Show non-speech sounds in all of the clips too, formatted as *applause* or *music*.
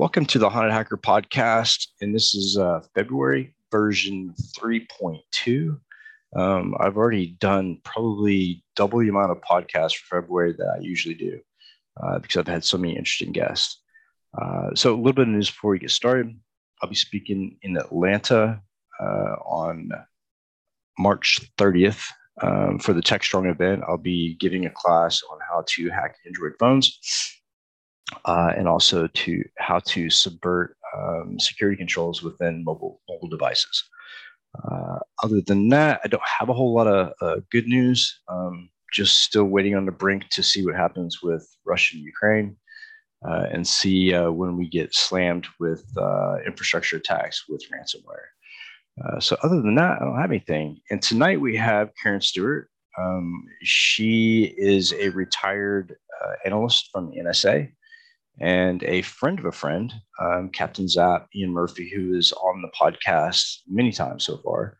Welcome to the Haunted Hacker podcast, and this is uh, February version 3.2. Um, I've already done probably double the amount of podcasts for February that I usually do uh, because I've had so many interesting guests. Uh, so, a little bit of news before we get started. I'll be speaking in Atlanta uh, on March 30th um, for the Tech Strong event. I'll be giving a class on how to hack Android phones uh, and also to how to subvert um, security controls within mobile mobile devices. Uh, other than that, I don't have a whole lot of uh, good news. Um, just still waiting on the brink to see what happens with Russia and Ukraine, uh, and see uh, when we get slammed with uh, infrastructure attacks with ransomware. so other than that, I don't have anything. And tonight we have Karen Stewart. Um, she is a retired analyst from the NSA and a friend of a friend, um, Captain Zap, Ian Murphy, who is on the podcast many times so far.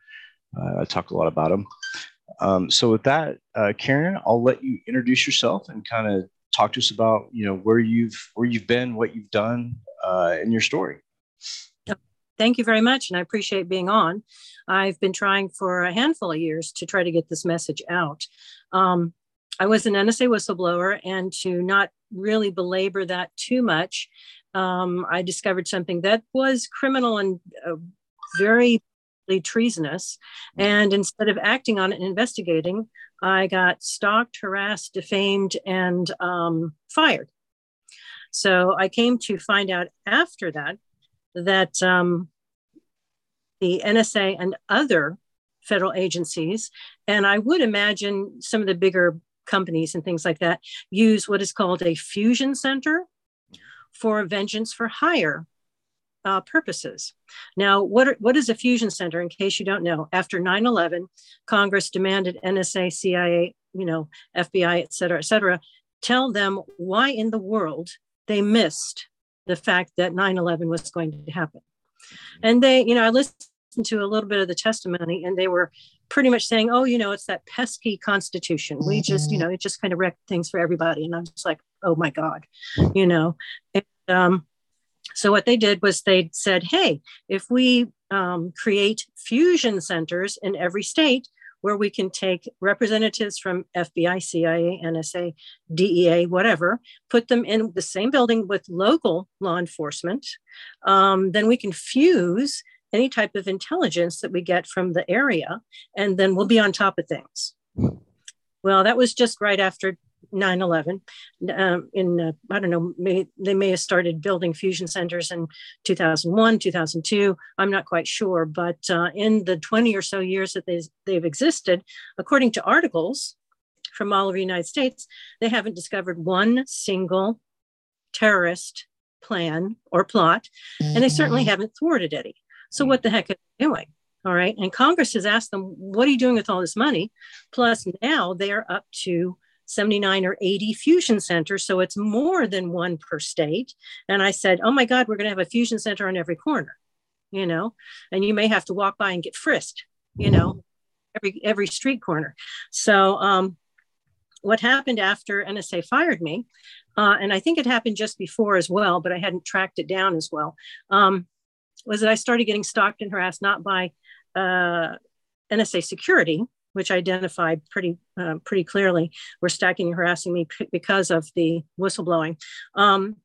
Uh, I talk a lot about him. Um, so with that, uh, Karen, I'll let you introduce yourself and kind of talk to us about you know where you've where you've been, what you've done, uh, and your story. Thank you very much, and I appreciate being on. I've been trying for a handful of years to try to get this message out. Um, I was an NSA whistleblower, and to not really belabor that too much, um, I discovered something that was criminal and uh, very treasonous. And instead of acting on it and investigating, I got stalked, harassed, defamed, and um, fired. So I came to find out after that that um, the NSA and other federal agencies, and I would imagine some of the bigger companies and things like that use what is called a fusion center for vengeance for hire uh, purposes. Now, what, are, what is a fusion center? In case you don't know, after 9 11, Congress demanded NSA, CIA, you know, FBI, et cetera, et cetera, tell them why in the world they missed the fact that 9 11 was going to happen. And they, you know, I listened to a little bit of the testimony and they were pretty much saying, oh, you know, it's that pesky constitution. We just, you mm-hmm. know, it just kind of wrecked things for everybody. And I'm just like, oh my God, you know. And, um, so what they did was they said, hey, if we um, create fusion centers in every state where we can take representatives from FBI, CIA, NSA, DEA, whatever, put them in the same building with local law enforcement, um, then we can fuse any type of intelligence that we get from the area, and then we'll be on top of things. Well, that was just right after 9 11. Um, in, uh, I don't know, may, they may have started building fusion centers in 2001, 2002. I'm not quite sure. But uh, in the 20 or so years that they, they've existed, according to articles from all over the United States, they haven't discovered one single terrorist plan or plot, and they certainly mm-hmm. haven't thwarted any. So what the heck are they doing? All right. And Congress has asked them, what are you doing with all this money? Plus, now they are up to 79 or 80 fusion centers. So it's more than one per state. And I said, oh my God, we're going to have a fusion center on every corner, you know, and you may have to walk by and get frisked, you know, every every street corner. So um, what happened after NSA fired me, uh, and I think it happened just before as well, but I hadn't tracked it down as well. Um, was that I started getting stalked and harassed not by uh, NSA security, which identified pretty uh, pretty clearly were stacking and harassing me p- because of the whistleblowing. Um,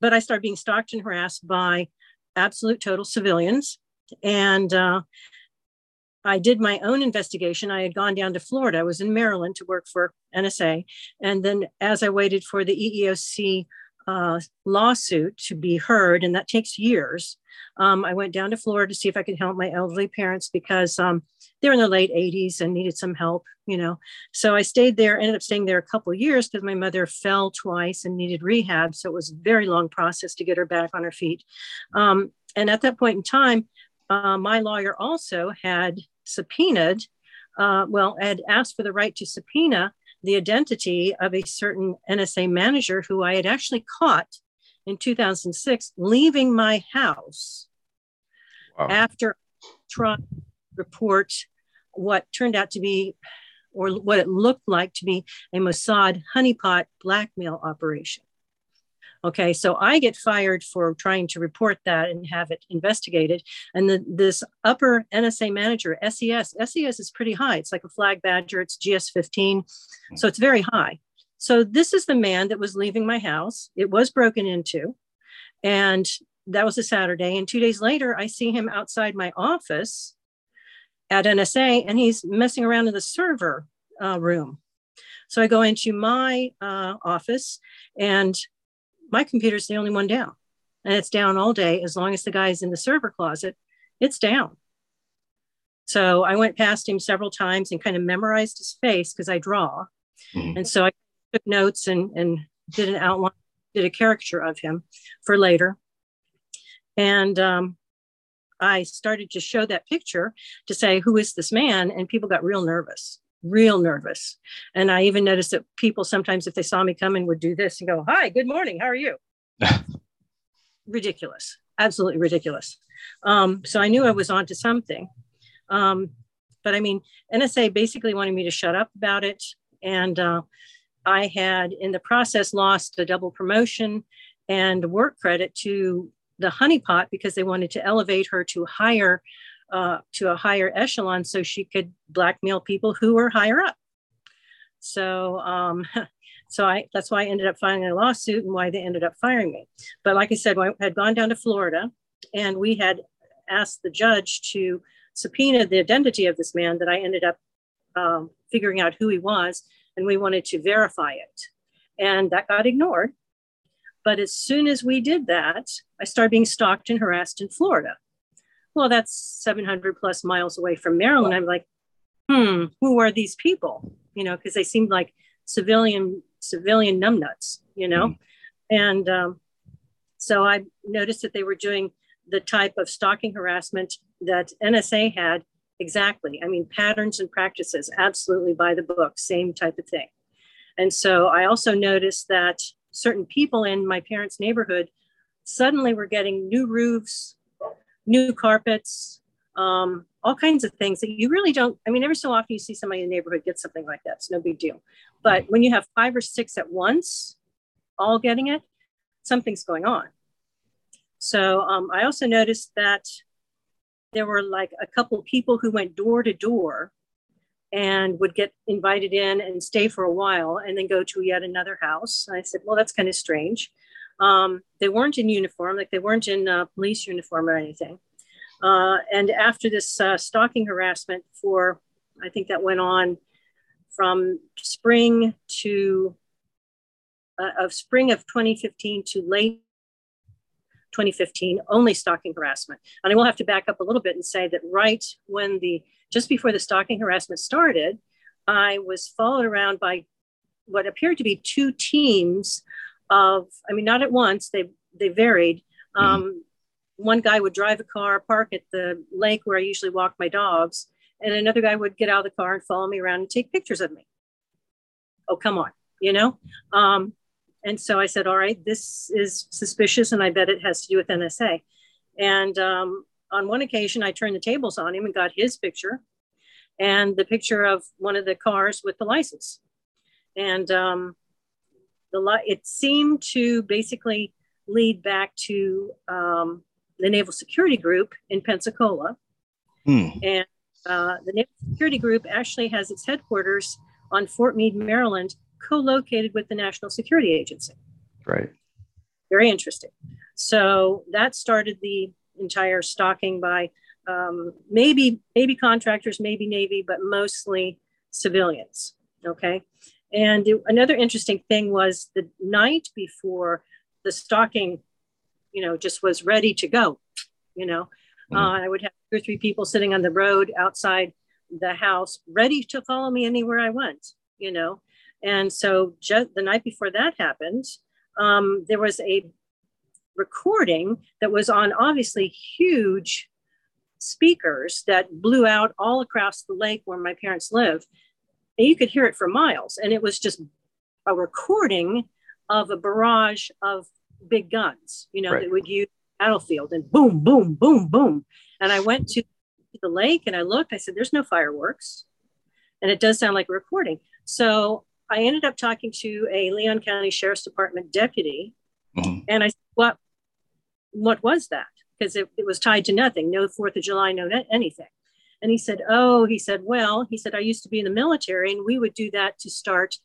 but I started being stalked and harassed by absolute total civilians, and uh, I did my own investigation. I had gone down to Florida. I was in Maryland to work for NSA, and then as I waited for the EEOC uh, lawsuit to be heard, and that takes years. Um, I went down to Florida to see if I could help my elderly parents because um, they're in their late 80s and needed some help, you know. So I stayed there, ended up staying there a couple years because my mother fell twice and needed rehab. So it was a very long process to get her back on her feet. Um, and at that point in time, uh, my lawyer also had subpoenaed, uh, well, had asked for the right to subpoena the identity of a certain NSA manager who I had actually caught in 2006 leaving my house wow. after trying to report what turned out to be or what it looked like to be a Mossad honeypot blackmail operation. Okay, so I get fired for trying to report that and have it investigated. And the, this upper NSA manager, SES, SES is pretty high. It's like a flag badger, it's GS 15. So it's very high. So this is the man that was leaving my house. It was broken into. And that was a Saturday. And two days later, I see him outside my office at NSA and he's messing around in the server uh, room. So I go into my uh, office and my computer's the only one down. And it's down all day. As long as the guy's in the server closet, it's down. So I went past him several times and kind of memorized his face because I draw. Mm-hmm. And so I took notes and, and did an outline, did a caricature of him for later. And um, I started to show that picture to say, who is this man? And people got real nervous, real nervous. And I even noticed that people sometimes, if they saw me coming, would do this and go, Hi, good morning. How are you? *laughs* ridiculous, absolutely ridiculous. Um, so I knew I was onto something. Um, but I mean, NSA basically wanted me to shut up about it. And uh, I had, in the process, lost a double promotion and work credit to the honeypot because they wanted to elevate her to higher uh, to a higher echelon so she could blackmail people who were higher up. So um, *laughs* so I that's why I ended up filing a lawsuit and why they ended up firing me. But like I said, I had gone down to Florida and we had asked the judge to subpoena the identity of this man that I ended up um, figuring out who he was, and we wanted to verify it. And that got ignored. But as soon as we did that, I started being stalked and harassed in Florida. Well, that's 700 plus miles away from Maryland. I'm like, hmm, who are these people? You know, because they seemed like civilian civilian numbnuts, you know, mm. and um, so I noticed that they were doing the type of stalking harassment that NSA had exactly. I mean, patterns and practices, absolutely by the book, same type of thing. And so I also noticed that certain people in my parents' neighborhood suddenly were getting new roofs, new carpets, um, all kinds of things that you really don't. I mean, every so often you see somebody in the neighborhood get something like that. It's no big deal. But when you have five or six at once, all getting it, something's going on. So um, I also noticed that there were like a couple people who went door to door and would get invited in and stay for a while and then go to yet another house. And I said, well, that's kind of strange. Um, they weren't in uniform, like they weren't in uh, police uniform or anything. Uh, and after this uh, stalking harassment for, I think that went on from spring to, uh, of spring of 2015 to late 2015, only stalking harassment. And I will have to back up a little bit and say that right when the just before the stalking harassment started, I was followed around by what appeared to be two teams of, I mean, not at once, they, they varied. Mm-hmm. Um, one guy would drive a car, park at the lake where I usually walk my dogs, and another guy would get out of the car and follow me around and take pictures of me. Oh, come on, you know? Um, and so I said, all right, this is suspicious, and I bet it has to do with NSA. And um, on one occasion, I turned the tables on him and got his picture and the picture of one of the cars with the license. And um, the it seemed to basically lead back to um, the Naval Security Group in Pensacola. Hmm. And uh, the Naval Security Group actually has its headquarters on Fort Meade, Maryland, co located with the National Security Agency. Right. Very interesting. So that started the entire stalking by um, maybe maybe contractors, maybe Navy, but mostly civilians. Okay. And it, another interesting thing was the night before the stalking, you know, just was ready to go. You know, mm-hmm. uh, I would have two or three people sitting on the road outside the house, ready to follow me anywhere I went. You know, and so just the night before that happened, um, there was a recording that was on obviously huge speakers that blew out all across the lake where my parents live. And you could hear it for miles. And it was just a recording of a barrage of big guns, you know, right. that would use battlefield and boom, boom, boom, boom. And I went to the lake and I looked, I said, there's no fireworks. And it does sound like a recording. So I ended up talking to a Leon County Sheriff's Department deputy Mm-hmm. And I said, what, what was that? Because it, it was tied to nothing, no 4th of July, no anything. And he said, oh, he said, well, he said, I used to be in the military and we would do that to start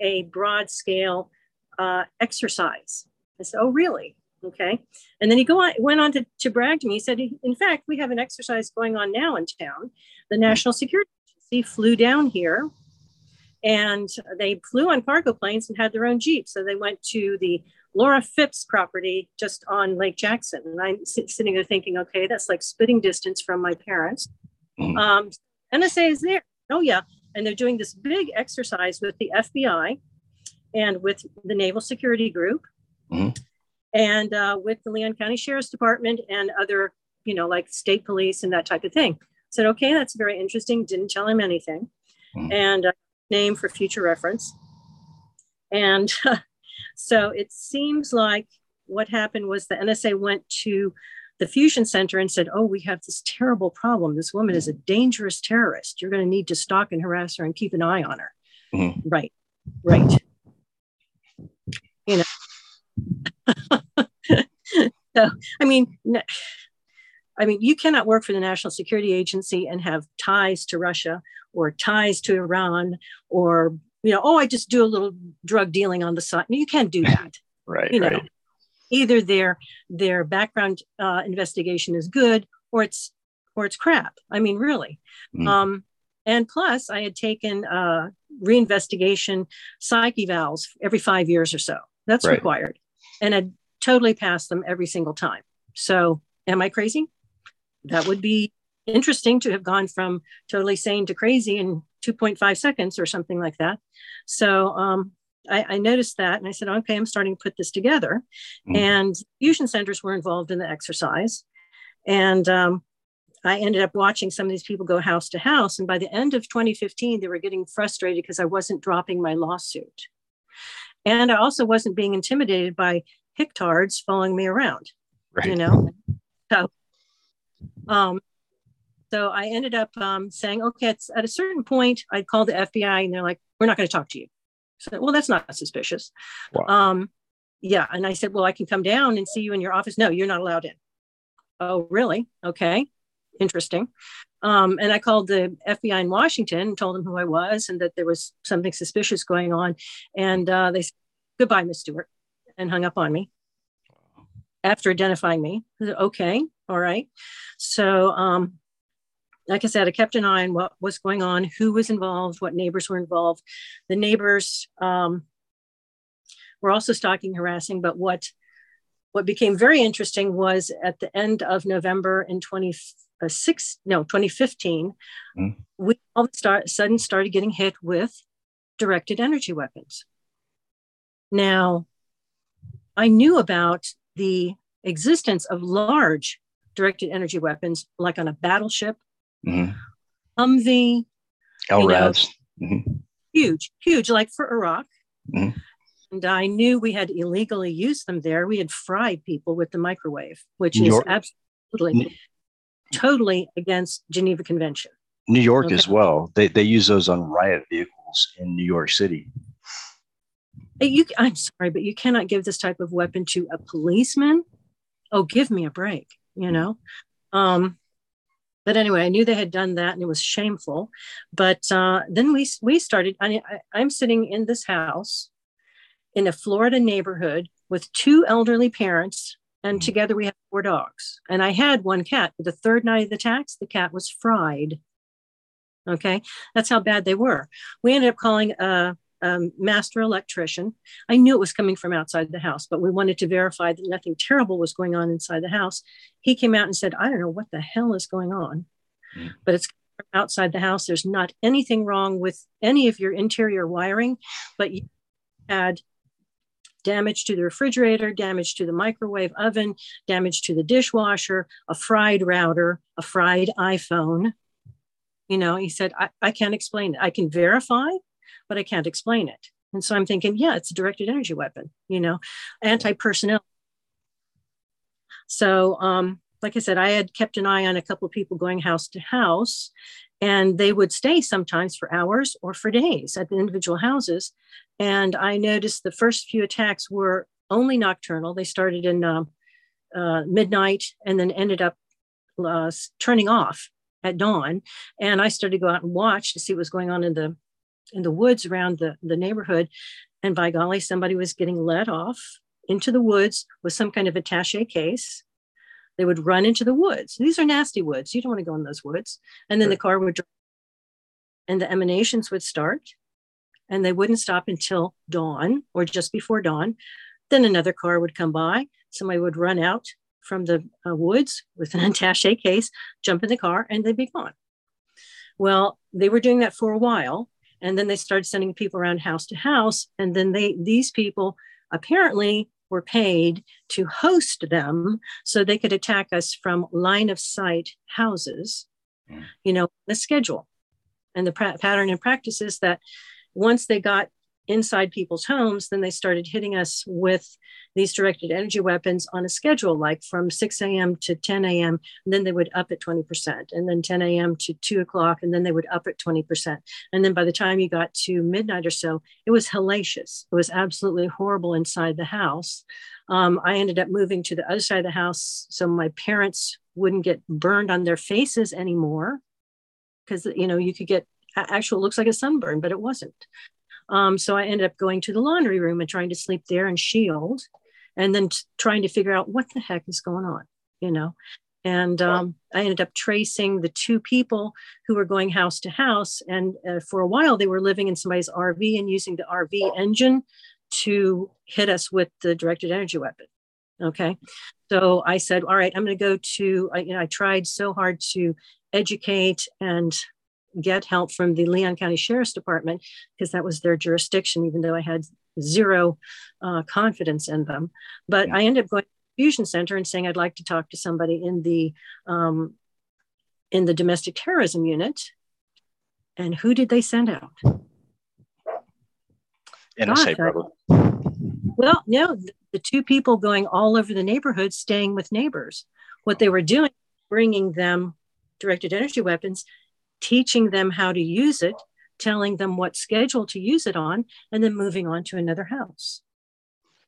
a broad scale uh, exercise. I said, oh, really? Okay. And then he go on, went on to, to brag to me. He said, in fact, we have an exercise going on now in town. The National Security Agency flew down here and they flew on cargo planes and had their own Jeep. So they went to the Laura Phipps property just on Lake Jackson. And I'm sitting there thinking, okay, that's like spitting distance from my parents. Mm-hmm. Um, NSA is there. Oh, yeah. And they're doing this big exercise with the FBI and with the Naval Security Group. Mm-hmm and uh, with the Leon County Sheriff's Department and other, you know, like state police and that type of thing. Said, okay, that's very interesting. Didn't tell him anything, mm-hmm. and uh, name for future reference. And uh, *laughs* so it seems like what happened was the NSA went to the fusion center and said, "Oh, we have this terrible problem. This woman is a dangerous terrorist. You're going to need to stalk and harass her and keep an eye on her." Mm-hmm. Right, right. You know, *laughs* so, I mean, I mean, you cannot work for the National Security Agency and have ties to Russia or ties to Iran or, you know, oh, I just do a little drug dealing on the side. you can't do *laughs* that. right. You know, right. Either their their background uh, investigation is good or it's or it's crap. I mean, really. Mm. Um, and plus, I had taken uh, reinvestigation psych evals every five years or so. That's right. required and had totally passed them every single time. So, am I crazy? That would be interesting to have gone from totally sane to crazy in 2.5 seconds or something like that. So, um, I, I, noticed that and I said, okay, I'm starting to put this together. Mm. And fusion centers were involved in the exercise. And um, I ended up watching some of these people go house to house. And by the end of 2015, they were getting frustrated because I wasn't dropping my lawsuit. And I also wasn't being intimidated by hictards following me around, right. you know? So, um, so I ended up um, saying, okay, it's at a certain point, I'd call the FBI and they're like, we're not going to talk to you. So, well, that's not suspicious. Wow. Um, yeah. And I said, well, I can come down and see you in your office. No, you're not allowed in. Oh, really? Okay. Interesting. Um, and I called the FBI in Washington and told them who I was and that there was something suspicious going on. And uh, they said, Goodbye, Miss Stewart, and hung up on me after identifying me. Said, okay, all right. So, um, like I said, I kept an eye on what was going on, who was involved, what neighbors were involved. The neighbors um, were also stalking, harassing, but what what became very interesting was at the end of November in 20, uh, no, 2015, mm. we all of a sudden started getting hit with directed energy weapons. Now, I knew about the existence of large directed energy weapons, like on a battleship, mm-hmm. Humvee. You mm-hmm. Huge, huge, like for Iraq. Mm-hmm. And I knew we had illegally used them there. We had fried people with the microwave, which is absolutely totally against Geneva Convention. New York okay. as well. They, they use those on riot vehicles in New York City. You, I'm sorry, but you cannot give this type of weapon to a policeman. Oh, give me a break, you know? Um, but anyway, I knew they had done that and it was shameful. But uh, then we, we started, I, I, I'm sitting in this house in a Florida neighborhood with two elderly parents and mm-hmm. together we had four dogs. And I had one cat. But the third night of the attacks, the cat was fried. Okay, that's how bad they were. We ended up calling a, a master electrician. I knew it was coming from outside the house, but we wanted to verify that nothing terrible was going on inside the house. He came out and said, "I don't know what the hell is going on, mm. but it's outside the house. There's not anything wrong with any of your interior wiring, but you had damage to the refrigerator, damage to the microwave oven, damage to the dishwasher, a fried router, a fried iPhone. You know, he said, I, I can't explain it. I can verify, but I can't explain it. And so I'm thinking, yeah, it's a directed energy weapon, you know, anti personnel. So, um, like I said, I had kept an eye on a couple of people going house to house, and they would stay sometimes for hours or for days at the individual houses. And I noticed the first few attacks were only nocturnal. They started in uh, uh, midnight and then ended up uh, turning off at dawn. And I started to go out and watch to see what was going on in the in the woods around the, the neighborhood. And by golly, somebody was getting let off into the woods with some kind of attache case. They would run into the woods. These are nasty woods. You don't want to go in those woods. And then the car would drive and the emanations would start and they wouldn't stop until dawn or just before dawn. Then another car would come by. Somebody would run out from the uh, woods with an *laughs* attache case, jump in the car, and they'd be gone. Well, they were doing that for a while, and then they started sending people around house to house, and then they these people apparently were paid to host them so they could attack us from line of sight houses, mm. you know, the schedule. And the pattern and practices that once they got inside people's homes, then they started hitting us with these directed energy weapons on a schedule, like from 6 a.m. to 10 a.m. And then they would up at 20%, and then 10 a.m. to 2 o'clock, and then they would up at 20%. And then by the time you got to midnight or so, it was hellacious. It was absolutely horrible inside the house. Um, I ended up moving to the other side of the house so my parents wouldn't get burned on their faces anymore because you know you could get actual looks like a sunburn, but it wasn't. Um, so I ended up going to the laundry room and trying to sleep there and shield, and then t- trying to figure out what the heck is going on, you know. And um, I ended up tracing the two people who were going house to house. And uh, for a while, they were living in somebody's RV and using the RV engine to hit us with the directed energy weapon. Okay. So I said, all right, I'm going to go to, I, you know, I tried so hard to educate and get help from the Leon County Sheriff's Department because that was their jurisdiction, even though I had zero uh, confidence in them. But I ended up going to the Fusion Center and saying I'd like to talk to somebody in the um, in the domestic terrorism unit. And who did they send out? NSA, probably. Well, no, the two people going all over the neighborhood, staying with neighbors. What they were doing, bringing them directed energy weapons teaching them how to use it, telling them what schedule to use it on, and then moving on to another house.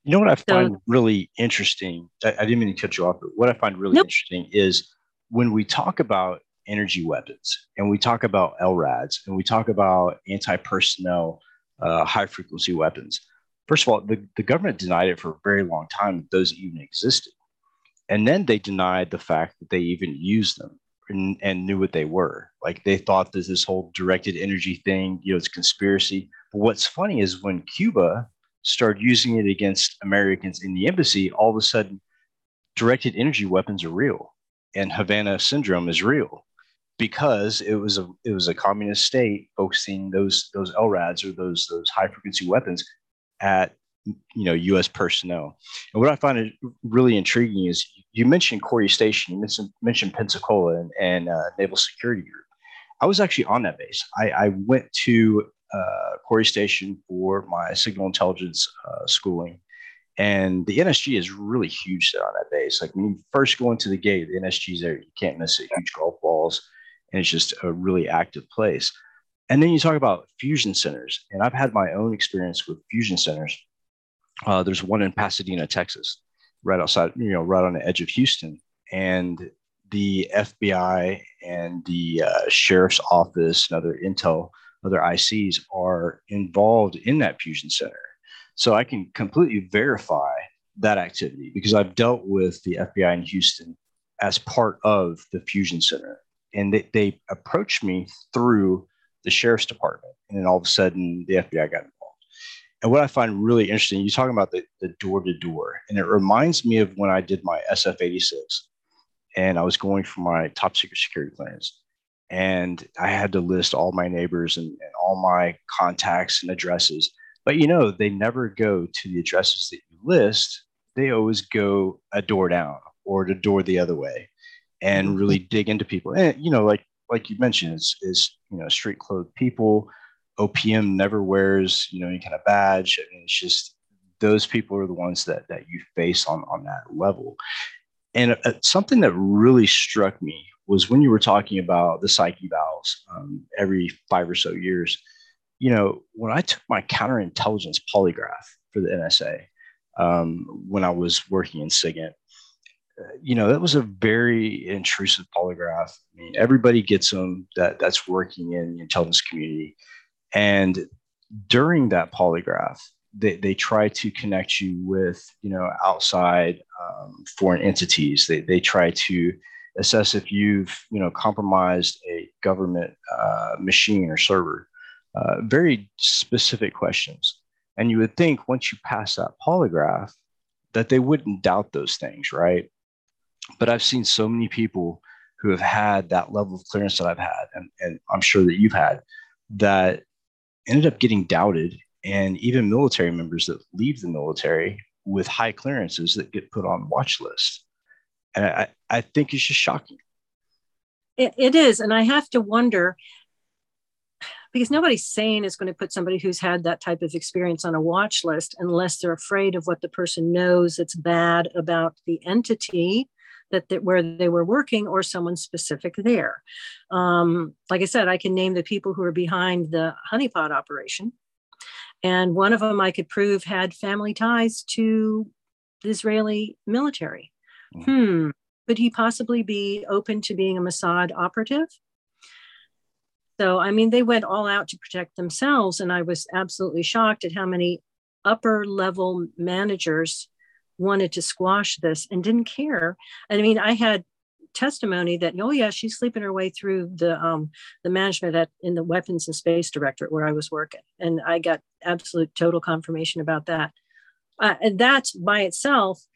You know what I find so, really interesting? I, I, didn't mean to cut you off, but what I find really nope. interesting is when we talk about energy weapons and we talk about LRADs and we talk about anti personnel uh, high frequency weapons. First of all, the, the government denied it for a very long time that those even existed. And then they denied the fact that they even used them and, and knew what they were. Like they thought that this whole directed energy thing, you know, it's conspiracy. But what's funny is when Cuba started using it against Americans in the embassy, all of a sudden, directed energy weapons are real, and Havana syndrome is real because it was a it was a communist state focusing those those LRADs or those those high frequency weapons at you know U.S. personnel. And what I find really intriguing is you mentioned Corry Station, you mentioned, mentioned Pensacola and, and uh, Naval Security Group. I was actually on that base. I, I went to uh, Corry Station for my signal intelligence uh, schooling. And the NSG is really huge there on that base. Like when you first go into the gate, the NSG is there. You can't miss it. Huge golf balls, and it's just a really active place. And then you talk about fusion centers, and I've had my own experience with fusion centers. Uh, there's one in Pasadena, Texas, right outside, you know, right on the edge of Houston. And the FBI and the uh, sheriff's office and other intel, other ICs are involved in that fusion center. So I can completely verify that activity because I've dealt with the FBI in Houston as part of the fusion center. And they, they approached me through the sheriff's department. And then all of a sudden, the FBI got and what I find really interesting, you're talking about the, the door to door, and it reminds me of when I did my SF 86 and I was going for my top secret security clearance. And I had to list all my neighbors and, and all my contacts and addresses. But you know, they never go to the addresses that you list, they always go a door down or the door the other way and mm-hmm. really dig into people. And you know, like like you mentioned, is is you know, street clothed people OPM never wears, you know, any kind of badge. I mean, it's just those people are the ones that that you face on on that level. And uh, something that really struck me was when you were talking about the psych evals um, every five or so years. You know, when I took my counterintelligence polygraph for the NSA, um, when I was working in SIGINT. Uh, you know, that was a very intrusive polygraph. I mean, everybody gets them that that's working in the intelligence community. And during that polygraph, they, they try to connect you with, you know, outside um, foreign entities. They, they try to assess if you've, you know, compromised a government uh, machine or server. Uh, very specific questions. And you would think once you pass that polygraph, that they wouldn't doubt those things, right? But I've seen so many people who have had that level of clearance that I've had, and, and I'm sure that you've had, that ended up getting doubted. And even military members that leave the military with high clearances that get put on watch lists. And I, I think it's just shocking. it, it is. And I have to wonder because nobody's sane is going to put somebody who's had that type of experience on a watch list unless they're afraid of what the person knows that's bad about the entity that, that where they were working or someone specific there. Um, like I said, I can name the people who are behind the honeypot operation. And one of them I could prove had family ties to the Israeli military. Mm-hmm. Hmm. Could he possibly be open to being a Mossad operative? So, I mean, they went all out to protect themselves. And I was absolutely shocked at how many upper level managers wanted to squash this and didn't care. I mean, I had testimony that oh yeah she's sleeping her way through the um the management at in the weapons and space directorate where i was working and i got absolute total confirmation about that uh, and that by itself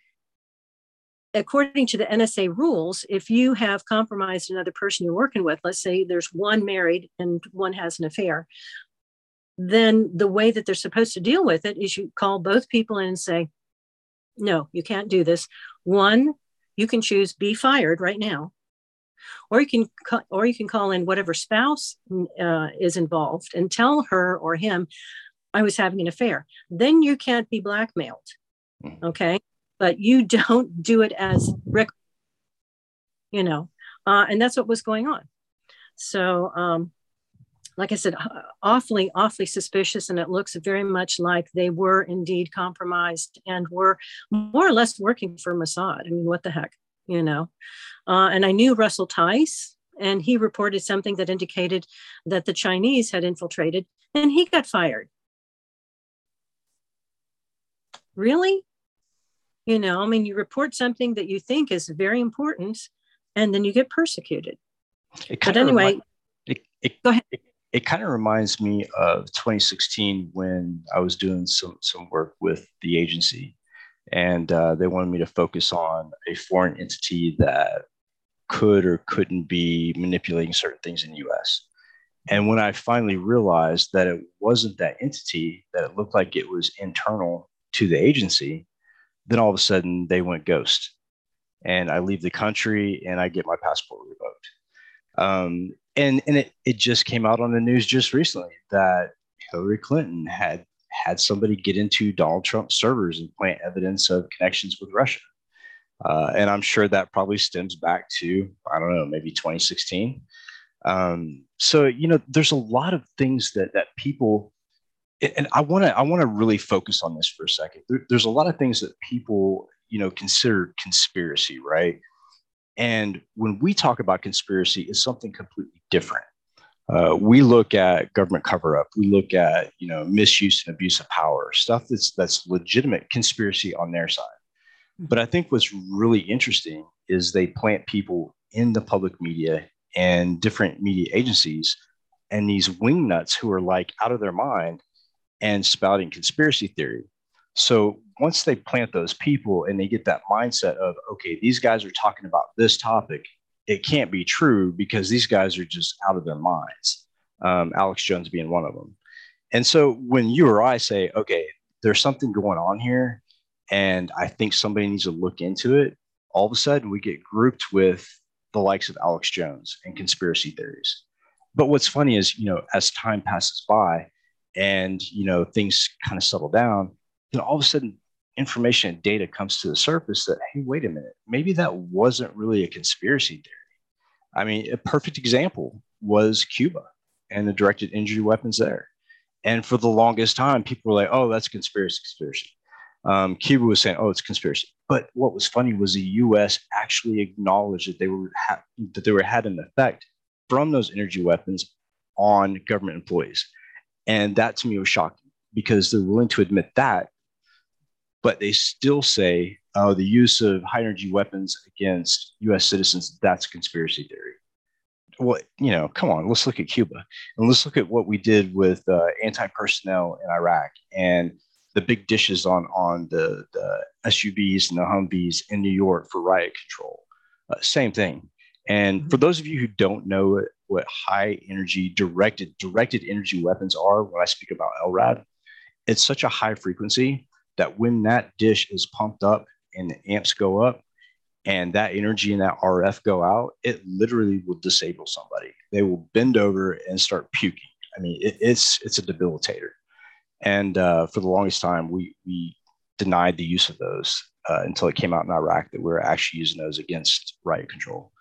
according to the NSA rules, if you have compromised another person you're working with, let's say there's one married and one has an affair, then the way that they're supposed to deal with it is you call both people in and say, no, you can't do this. One, you can choose be fired right now, or you can or you can call in whatever spouse uh, is involved and tell her or him, I was having an affair. Then you can't be blackmailed. Hmm. Okay but you *laughs* don't do it as Rick, you know, uh, and that's what was going on. So, um, like I said, awfully, awfully suspicious, and it looks very much like they were indeed compromised and were more or less working for Mossad. I mean, what the heck, you know? Uh, and I knew Russell Tice, and he reported something that indicated that the Chinese had infiltrated, and he got fired. Really? You know, I mean, you report something that you think is very important, and then you get persecuted. But anyway, it, it, go ahead. It, it kind of reminds me of 2016 when I was doing some some work with the agency, and uh, they wanted me to focus on a foreign entity that could or couldn't be manipulating certain things in the U.S. And when I finally realized that it wasn't that entity, that it looked like it was internal to the agency, then all of a sudden they went ghost and I leave the country and I get my passport revoked. Um, and and it, it just came out on the news just recently that Hillary Clinton had had somebody get into Donald Trump's servers and plant evidence of connections with Russia. Uh, and I'm sure that probably stems back to, I don't know, maybe 2016. Um, so, you know, there's a lot of things that, that people and I want to I want to really focus on this for a second. There, there's a lot of things that people you know consider conspiracy, right? And when we talk about conspiracy, it's something completely different. Uh, we look at government cover up. We look at you know misuse and abuse of power, stuff that's that's legitimate conspiracy on their side. But I think what's really interesting is they plant people in the public media and different media agencies and these wingnuts who are like out of their mind and spouting conspiracy theory. So once they plant those people and they get that mindset of, okay, these guys are talking about this topic, it can't be true because these guys are just out of their minds. Um, Alex Jones being one of them. And so when you or I say, okay, there's something going on here, and I think somebody needs to look into it, all of a sudden we get grouped with the likes of Alex Jones and conspiracy theories. But what's funny is, you know, as time passes by, and you know things kind of settle down then all of a sudden information and data comes to the surface that hey wait a minute maybe that wasn't really a conspiracy theory i mean a perfect example was cuba and the directed energy weapons there and for the longest time people were like oh that's conspiracy conspiracy Um, Cuba was saying, "Oh, it's conspiracy." But what was funny was the U.S. actually acknowledged that they were ha- that they were had an effect from those energy weapons on government employees, and that to me was shocking because they're willing to admit that, but they still say, "Oh, the use of high energy weapons against U.S. citizens that's conspiracy theory." Well, you know, come on, let's look at Cuba and let's look at what we did with uh, anti personnel in Iraq and the big dishes on on the, the SUVs and the Humvees in New York for riot control. Uh, same thing. And for mm-hmm. those of you who don't know what high energy directed directed energy weapons are, when I speak about LRAD, it's such a high frequency that when that dish is pumped up and the amps go up, and that energy and that RF go out, it literally will disable somebody. They will bend over and start puking. I mean, it, it's it's a debilitator. And uh, for the longest time, we, we denied the use of those uh, until it came out in Iraq that we were actually using those against riot control.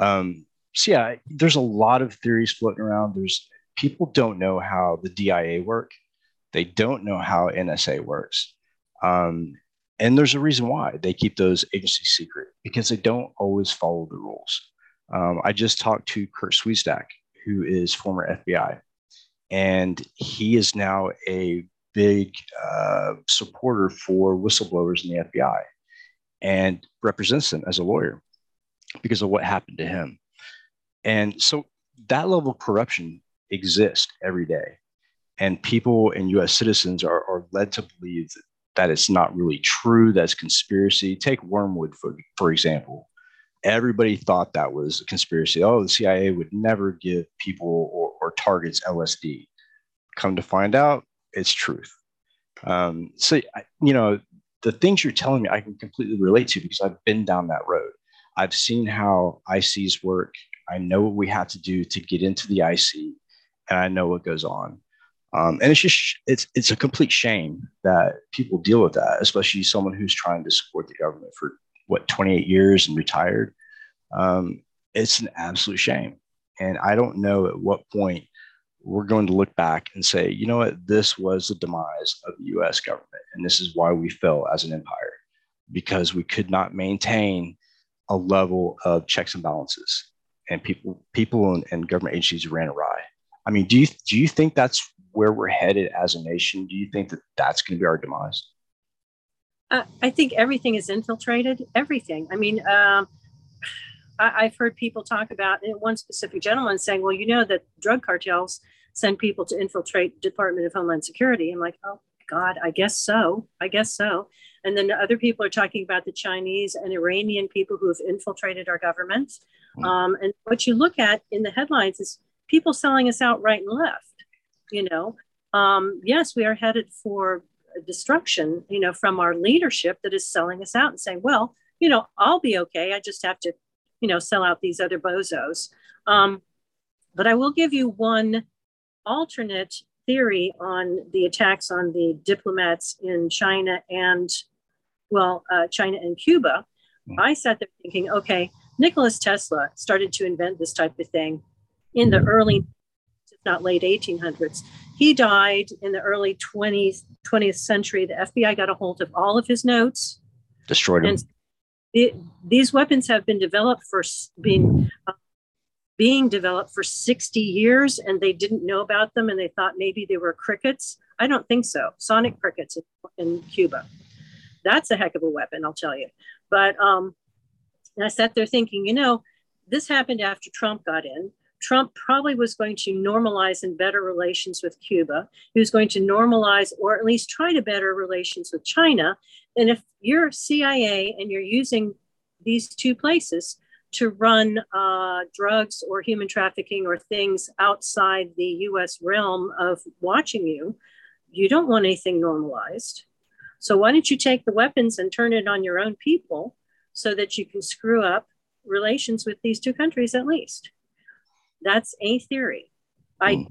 Um, so yeah, there's a lot of theories floating around. There's people don't know how the DIA work. They don't know how NSA works. Um, and there's a reason why they keep those agencies secret because they don't always follow the rules. Um, I just talked to Kurt Siuzdak, who is former FBI, and he is now a big uh, supporter for whistleblowers in the FBI and represents them as a lawyer because of what happened to him. And so that level of corruption exists every day. And people and US citizens are, are led to believe that, that it's not really true, that's conspiracy. Take Wormwood, for, for example everybody thought that was a conspiracy. Oh, the CIA would never give people or, or targets LSD. Come to find out, it's truth. Um, so, you know, the things you're telling me, I can completely relate to because I've been down that road. I've seen how ICs work. I know what we have to do to get into the IC, and I know what goes on. Um, and it's just it's it's a complete shame that people deal with that, especially someone who's trying to support the government for what 28 years and retired. Um, it's an absolute shame. And I don't know at what point we're going to look back and say, you know what, this was the demise of the US government. And this is why we fell as an empire, because we could not maintain a level of checks and balances. And people, people and, and government agencies ran awry. I mean, do you, do you think that's where we're headed as a nation? Do you think that that's going to be our demise? Uh, I think everything is infiltrated. Everything. I mean, um, I, have heard people talk about one specific gentleman saying, "Well, you know that drug cartels send people to infiltrate Department of Homeland Security." I'm like, "Oh God, I guess so. I guess so." And then other people are talking about the Chinese and Iranian people who have infiltrated our government. Hmm. Um, and what you look at in the headlines is people selling us out right and left. You know, um, yes, we are headed for destruction, you know, from our leadership that is selling us out and saying, well, you know, I'll be okay. I just have to, you know, sell out these other bozos. Um, but I will give you one alternate theory on the attacks on the diplomats in China and, well, uh, China and Cuba. Hmm. I sat there thinking, okay, Nicholas Tesla started to invent this type of thing in the early, not late 1800s. He died in the early 20th, 20th century. The FBI got a hold of all of his notes, destroyed them. It, these weapons have been developed for being uh, being developed for 60 years, and they didn't know about them, and they thought maybe they were crickets. I don't think so. Sonic crickets in, in Cuba. That's a heck of a weapon, I'll tell you. But um, I sat there thinking, you know, this happened after Trump got in. Trump probably was going to normalize and better relations with Cuba. He was going to normalize or at least try to better relations with China. And if you're CIA and you're using these two places to run uh, drugs or human trafficking or things outside the US realm of watching you, you don't want anything normalized. So why don't you take the weapons and turn it on your own people so that you can screw up relations with these two countries at least? That's a theory. I mm.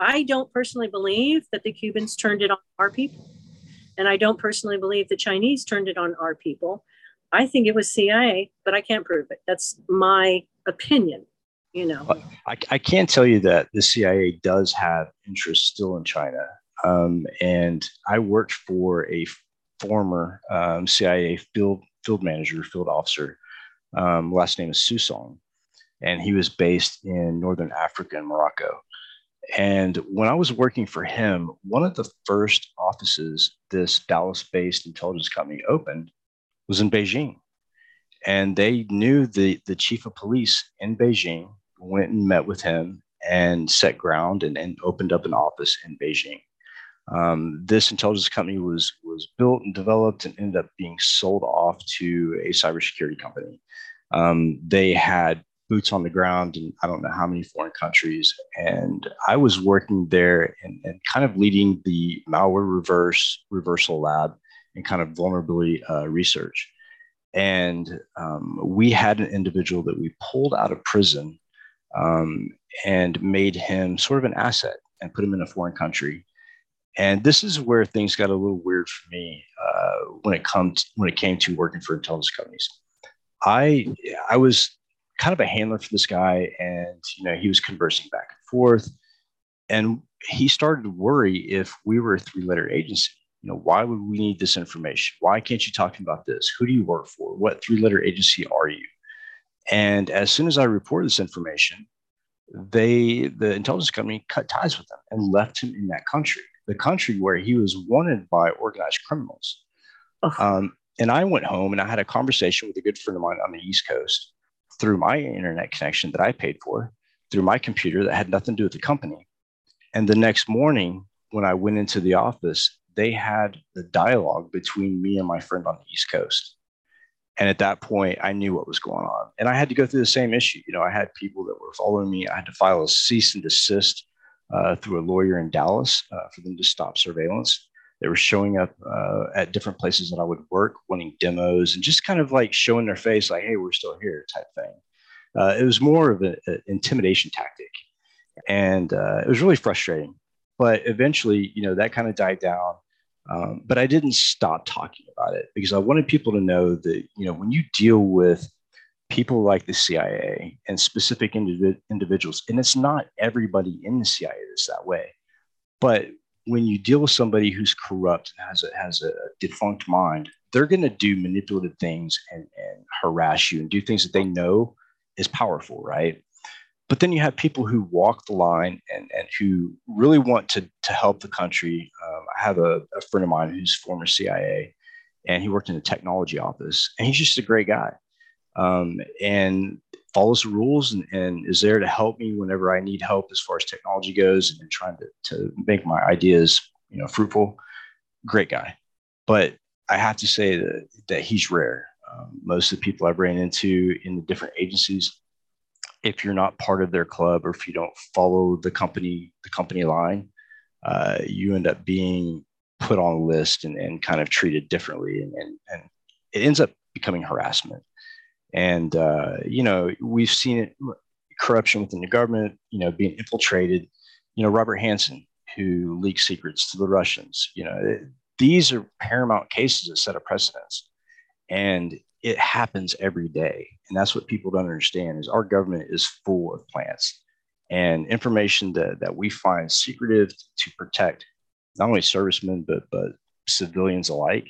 I don't personally believe that the Cubans turned it on our people. And I don't personally believe the Chinese turned it on our people. I think it was CIA, but I can't prove it. That's my opinion. You know, I, I can tell you that the CIA does have interest still in China. Um, and I worked for a former um, CIA field field manager, field officer. Um, last name is Susong, and he was based in northern Africa and Morocco. And when I was working for him, one of the first offices this Dallas based intelligence company opened was in Beijing. And they knew the, the chief of police in Beijing, went and met with him and set ground and, and opened up an office in Beijing. Um, this intelligence company was was built and developed and ended up being sold off to a cybersecurity company. Um, they had boots on the ground in I don't know how many foreign countries. And I was working there and, and kind of leading the malware reverse reversal lab and kind of vulnerability uh, research. And um, we had an individual that we pulled out of prison um, and made him sort of an asset and put him in a foreign country. And this is where things got a little weird for me uh, when it comes when it came to working for intelligence companies. I I was kind of a handler for this guy, and you know he was conversing back and forth, and he started to worry if we were a three-letter agency. You know, why would we need this information? Why can't you talk to me about this? Who do you work for? What three-letter agency are you? And as soon as I reported this information, they the intelligence company cut ties with him and left him in that country, the country where he was wanted by organized criminals. Oh. Um, and I went home and I had a conversation with a good friend of mine on the East Coast through my internet connection that I paid for, through my computer that had nothing to do with the company. And the next morning, when I went into the office, they had the dialogue between me and my friend on the East Coast. And at that point, I knew what was going on. And I had to go through the same issue. You know, I had people that were following me. I had to file a cease and desist uh, through a lawyer in Dallas uh, for them to stop surveillance. They were showing up uh, at different places that I would work, wanting demos and just kind of like showing their face, like, hey, we're still here type thing. Uh, it was more of an intimidation tactic. And uh, it was really frustrating. But eventually, you know, that kind of died down. Um, but I didn't stop talking about it because I wanted people to know that, you know, when you deal with people like the CIA and specific individ- individuals, and it's not everybody in the CIA that's that way, but when you deal with somebody who's corrupt and has a, has a defunct mind, they're going to do manipulative things and, and harass you and do things that they know is powerful, right? But then you have people who walk the line and, and who really want to, to help the country. Um, I have a, a friend of mine who's former CIA and he worked in the technology office and he's just a great guy. Um, and follows the rules and, and, is there to help me whenever I need help as far as technology goes and trying to, to make my ideas, you know, fruitful. Great guy. But I have to say that, that he's rare. Um, most of the people I've ran into in the different agencies, if you're not part of their club or if you don't follow the company, the company line, uh, you end up being put on a list and, and kind of treated differently. And, and, and it ends up becoming harassment. And, uh, you know, we've seen it corruption within the government, you know, being infiltrated. You know, Robert Hanssen, who leaked secrets to the Russians, you know, it, these are paramount cases that set a precedence. And it happens every day. And that's what people don't understand is our government is full of plants and information that, that we find secretive to protect not only servicemen, but, but civilians alike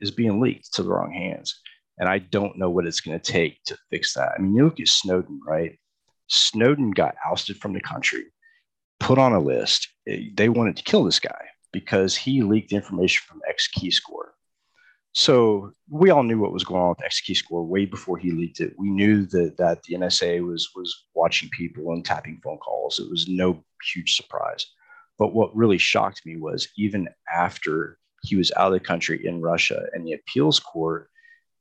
is being leaked to the wrong hands. And I don't know what it's going to take to fix that. I mean, you look at Snowden, right? Snowden got ousted from the country, put on a list. They wanted to kill this guy because he leaked information from XKeyscore. So we all knew what was going on with XKeyscore way before he leaked it. We knew that that the NSA was was watching people and tapping phone calls. It was no huge surprise. But what really shocked me was even after he was out of the country in Russia and the appeals court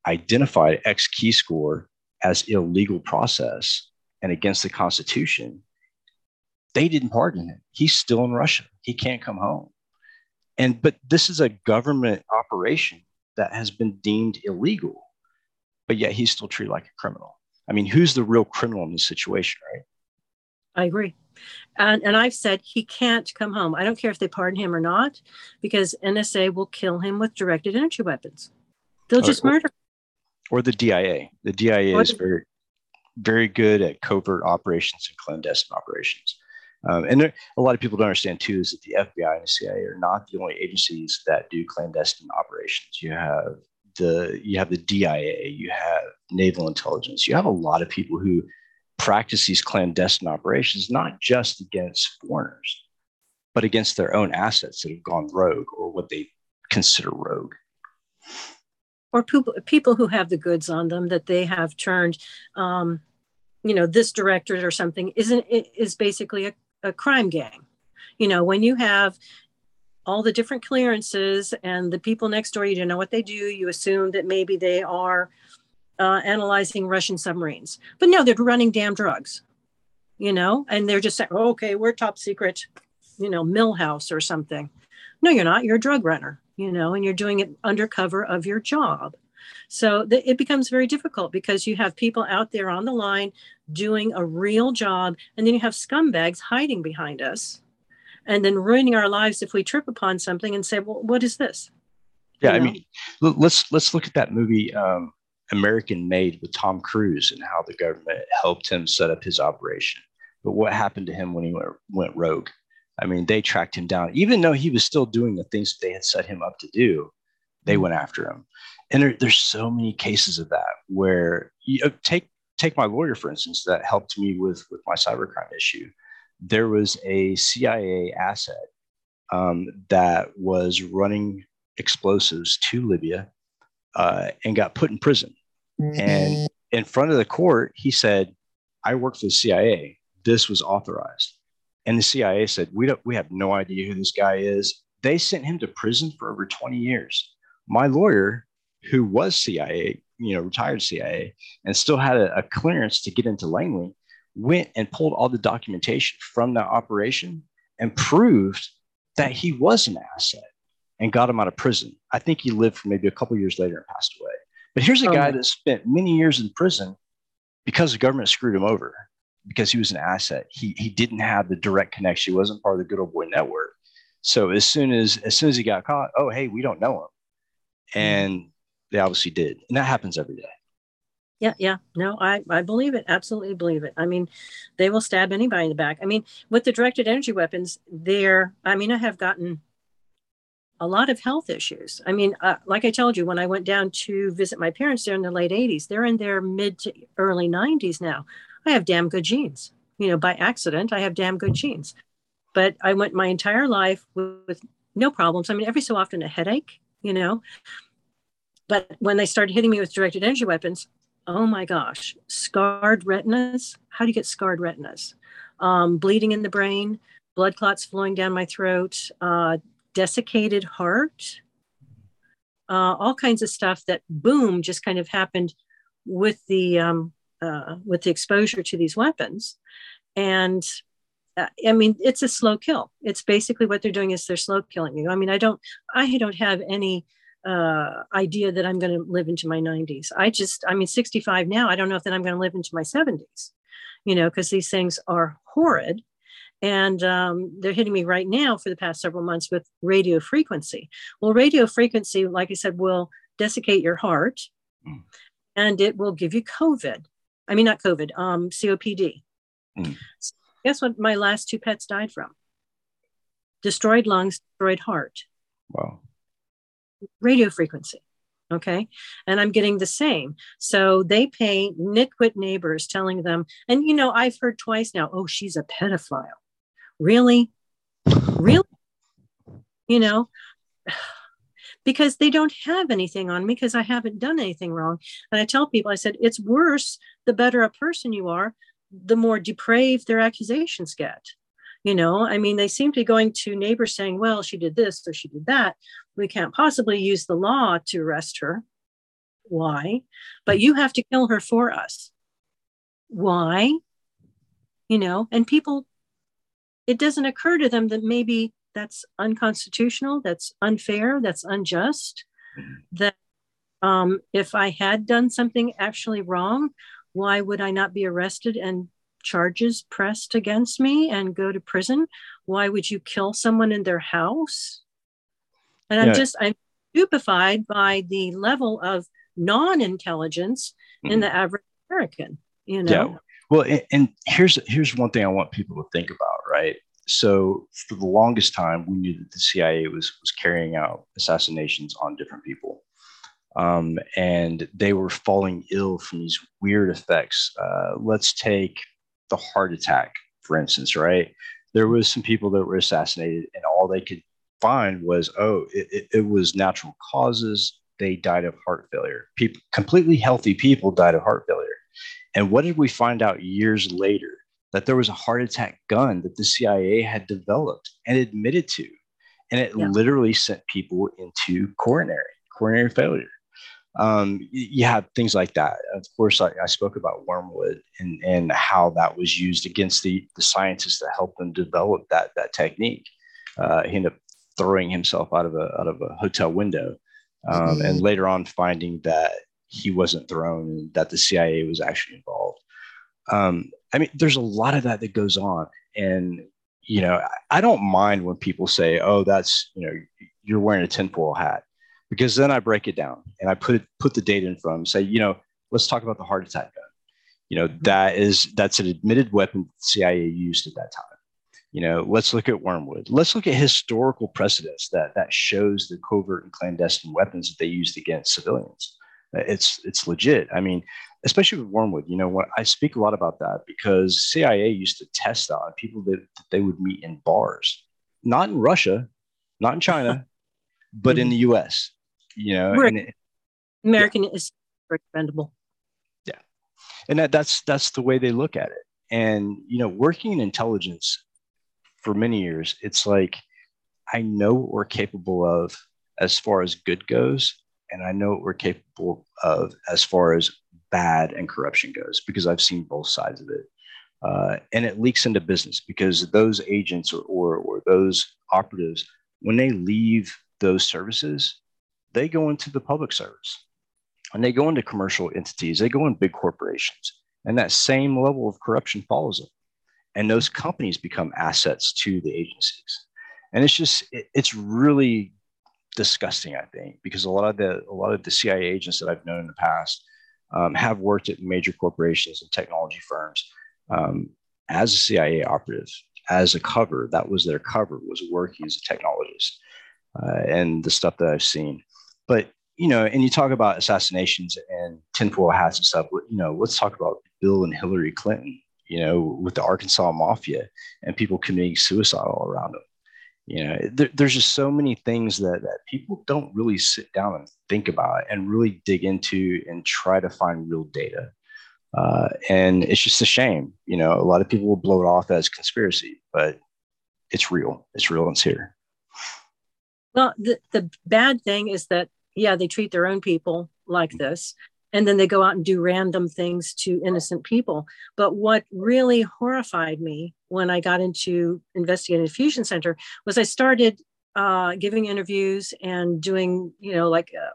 identified XKeyscore as illegal process and against the Constitution, they didn't pardon him. He's still in Russia. He can't come home. And but this is a government operation that has been deemed illegal, but yet he's still treated like a criminal. I mean, who's the real criminal in this situation, right? I agree. And, and I've said he can't come home. I don't care if they pardon him or not, because NSA will kill him with directed energy weapons. They'll just murder or the DIA. The DIA is very, very good at covert operations and clandestine operations. Um, and there, a lot of people don't understand too is that the FBI and the CIA are not the only agencies that do clandestine operations. You have the you have the DIA, you have naval intelligence, you have a lot of people who practice these clandestine operations not just against foreigners, but against their own assets that have gone rogue or what they consider rogue. Or people who have the goods on them that they have turned, um, you know, this directorate or something isn't is basically a, a crime gang. You know, when you have all the different clearances and the people next door, you don't know what they do. You assume that maybe they are uh, analyzing Russian submarines, but no, they're running damn drugs, you know, and they're just saying, oh, okay, we're top secret, you know, Millhouse or something. No, you're not. You're a drug runner, you know, and you're doing it under cover of your job. So th- it becomes very difficult because you have people out there on the line doing a real job, and then you have scumbags hiding behind us and then ruining our lives if we trip upon something and say, well, what is this? Yeah, you know? I mean, let's let's look at that movie um, American Made with Tom Cruise and how the government helped him set up his operation. But what happened to him when he went, went rogue? I mean, they tracked him down, even though he was still doing the things that they had set him up to do. They went after him, and there, there's so many cases of that where you uh, take take my lawyer for instance that helped me with with my cybercrime issue there was a CIA asset um, that was running explosives to Libya uh, and got put in prison. Mm-hmm. And in front of the court, he said, "I work for the CIA. This was authorized." And the CIA said, "We don't. We have no idea who this guy is." They sent him to prison for over 20 years. My lawyer, who was CIA, you know, retired CIA, and still had a, a clearance to get into Langley, went and pulled all the documentation from that operation and proved that he was an asset and got him out of prison. I think he lived for maybe a couple years later and passed away. But here's a oh guy that spent many years in prison because the government screwed him over because he was an asset. He he didn't have the direct connection. He wasn't part of the good old boy network. So as soon as as soon as he got caught, oh hey, we don't know him, and they obviously did, and that happens every day. Yeah yeah. No i i believe it. Absolutely believe it. I mean they will stab anybody in the back. I mean with the directed energy weapons they're i mean i have gotten a lot of health issues. I mean uh, like i told you when i went down to visit my parents there in the late 80s they're in their mid to early 90s now i have damn good genes you know by accident i have damn good genes but i went my entire life with, with no problems i mean every so often a headache you know but when they started hitting me with directed energy weapons oh my gosh, scarred retinas. How do you get scarred retinas? Um, bleeding in the brain, blood clots flowing down my throat, uh, desiccated heart, uh, all kinds of stuff that boom just kind of happened with the um, uh, with the exposure to these weapons, and uh, I mean it's a slow kill. It's basically what they're doing is they're slow killing you. I mean I don't I don't have any uh, idea that I'm going to live into my 90s. I just, I mean, 65 now, I don't know if that I'm going to live into my 70s, you know, because these things are horrid. And um, they're hitting me right now for the past several months with radio frequency. Well, radio frequency, like I said, will desiccate your heart mm. and it will give you COVID. I mean, not COVID, um, COPD. Mm. So guess what my last two pets died from? Destroyed lungs, destroyed heart. Wow radio frequency. Okay. And I'm getting the same. So they pay nitwit neighbors telling them, and you know, I've heard twice now, oh, she's a pedophile. Really? Really? You know, because they don't have anything on me because I haven't done anything wrong. And I tell people, I said, it's worse the better a person you are, the more depraved their accusations get. You know, I mean, they seem to be going to neighbors saying, well, she did this or she did that. We can't possibly use the law to arrest her. Why? But you have to kill her for us. Why? You know, and people, it doesn't occur to them that maybe that's unconstitutional, that's unfair, that's unjust, that um, if I had done something actually wrong, why would I not be arrested and charges pressed against me and go to prison. Why would you kill someone in their house? And I'm just, I'm stupefied by the level of non intelligence mm. in mm-hmm. the average American, you know? Yeah. Well, and, and here's here's one thing I want people to think about, right? So for the longest time, we knew that the CIA was was carrying out assassinations on different people, um, and they were falling ill from these weird effects. Uh, let's take the heart attack, for instance, right? There was some people that were assassinated, and all they could find was, oh, it, it, was natural causes. They died of heart failure. People, completely healthy people died of heart failure. And what did we find out years later? That there was a heart attack gun that the CIA had developed and admitted to. And it yeah. literally sent people into coronary, coronary failure. Um, you have things like that. Of course, I, I, spoke about wormwood and, and how that was used against the, the scientists that helped them develop that, that technique. Uh, he ended up throwing himself out of a, out of a hotel window. Um. And later on, finding that he wasn't thrown and that the CIA was actually involved. Um, I mean, there's a lot of that that goes on. And, you know, I don't mind when people say, oh, that's, you know, you're wearing a tinfoil hat, because then I break it down and I put it, put the data in front of them, say, you know, let's talk about the heart attack gun. You know, that is, that's an admitted weapon the CIA used at that time. You know, let's look at wormwood. Let's look at historical precedents that that shows the covert and clandestine weapons that they used against civilians. It's it's legit. I mean, especially with wormwood. You know, when I speak a lot about that because CIA used to test on people that, that they would meet in bars, not in Russia, not in China, *laughs* but in the mm-hmm. U.S. You know, it, American yeah. is expendable. Yeah, and that, that's that's the way they look at it. And you know, working in intelligence for many years, it's like I know what we're capable of as far as good goes, and I know what we're capable of as far as bad and corruption goes because I've seen both sides of it. Uh, and it leaks into business because those agents or, or, or those operatives, when they leave those services, they go into the public service and they go into commercial entities, they go in big corporations, and that same level of corruption follows them. And those companies become assets to the agencies. And it's just, it, it's really disgusting, I think, because a lot of the a lot of the CIA agents that I've known in the past um, have worked at major corporations and technology firms um, as a CIA operative, as a cover. That was their cover was working as a technologist, uh, and the stuff that I've seen. But you know, and you talk about assassinations and tinfoil hats and stuff. You know, let's talk about Bill and Hillary Clinton. You know, with the Arkansas mafia and people committing suicide all around them you know there, there's just so many things that, that people don't really sit down and think about and really dig into and try to find real data. Uh, and it's just a shame you know a lot of people will blow it off as conspiracy but it's real. It's real and it's here. Well the, the bad thing is that yeah they treat their own people like this and then they go out and do random things to innocent people. But what really horrified me when I got into investigative fusion center was I started uh, giving interviews and doing, you know, like uh,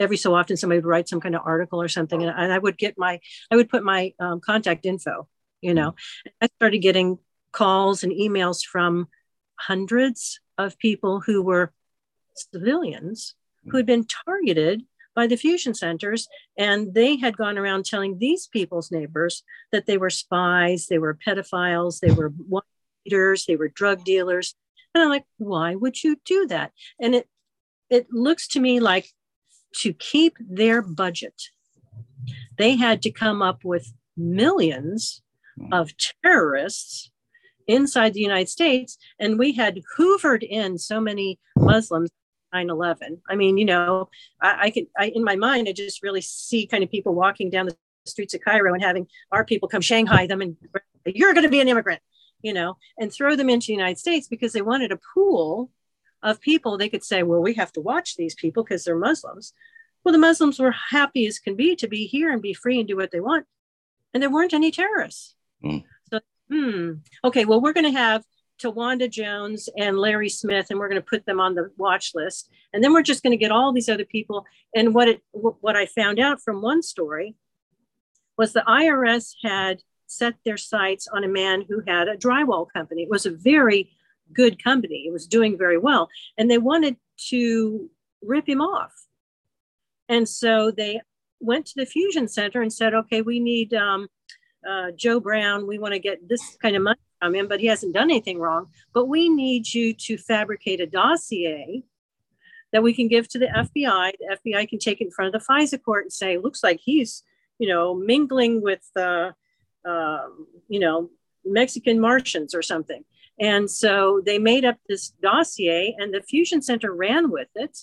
every so often somebody would write some kind of article or something, and, and I would get my, I would put my um, contact info. You know, I started getting calls and emails from hundreds of people who were civilians who had been targeted by the fusion centers. And they had gone around telling these people's neighbors that they were spies, they were pedophiles, they were *laughs* eaters, they were drug dealers. And I'm like, why would you do that? And it it looks to me like to keep their budget, they had to come up with millions hmm. of terrorists inside the United States. And we had hoovered in so many Muslims 9-11 i mean you know i, I can I, in my mind i just really see kind of people walking down the streets of cairo and having our people come shanghai them and you're going to be an immigrant you know and throw them into the united states because they wanted a pool of people. They could say well we have to watch these people because they're muslims. Well the muslims were happy as can be to be here and be free and do what they want and there weren't any terrorists. Mm. so hmm. Okay well we're going to have Tawanda Jones and Larry Smith, and we're going to put them on the watch list. And then we're just going to get all these other people. And what it what I found out from one story was the IRS had set their sights on a man who had a drywall company. It was a very good company. It was doing very well, and they wanted to rip him off. And so they went to the fusion center and said, "Okay, we need um, uh, Joe Brown. We want to get this kind of money come in, but he hasn't done anything wrong. But we need you to fabricate a dossier that we can give to the FBI. The FBI can take it in front of the FISA court and say, looks like he's, you know, mingling with, uh, uh, you know, Mexican Martians or something. And so they made up this dossier, and the Fusion Center ran with it,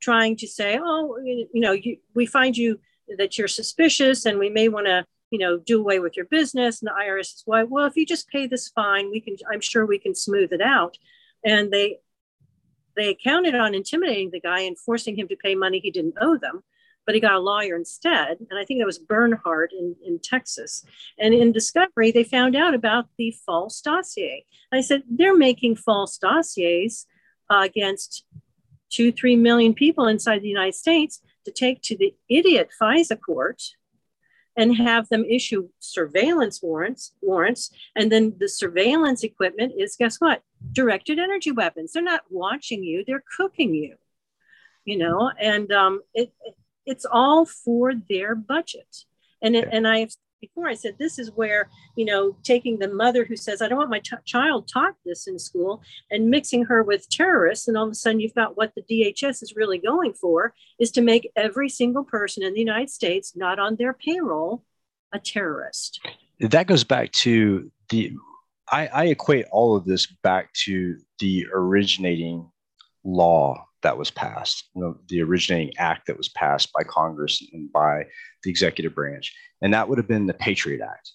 trying to say, oh, you know, you, we find you that you're suspicious, and we may want to, you know, do away with your business. And the IRS is why, well, if you just pay this fine, we can. I'm sure we can smooth it out. And they they counted on intimidating the guy and forcing him to pay money he didn't owe them but he got a lawyer instead. And I think that was Bernhardt in, in Texas. And in Discovery, they found out about the false dossier. I said, they're making false dossiers uh, against two, three million people inside the United States to take to the idiot FISA court and have them issue surveillance warrants warrants and then the surveillance equipment is guess what? Directed energy weapons. They're not watching you they're cooking you you know and um, it, it's all for their budget. And it, and I before I said this is where you know taking the mother who says I don't want my t- child taught this in school and mixing her with terrorists, and all of a sudden you've got what the DHS is really going for is to make every single person in the United States not on their payroll a terrorist. That goes back to the. I, I equate all of this back to the originating law that was passed, you know, the originating act that was passed by Congress and by the executive branch. And that would have been the Patriot Act.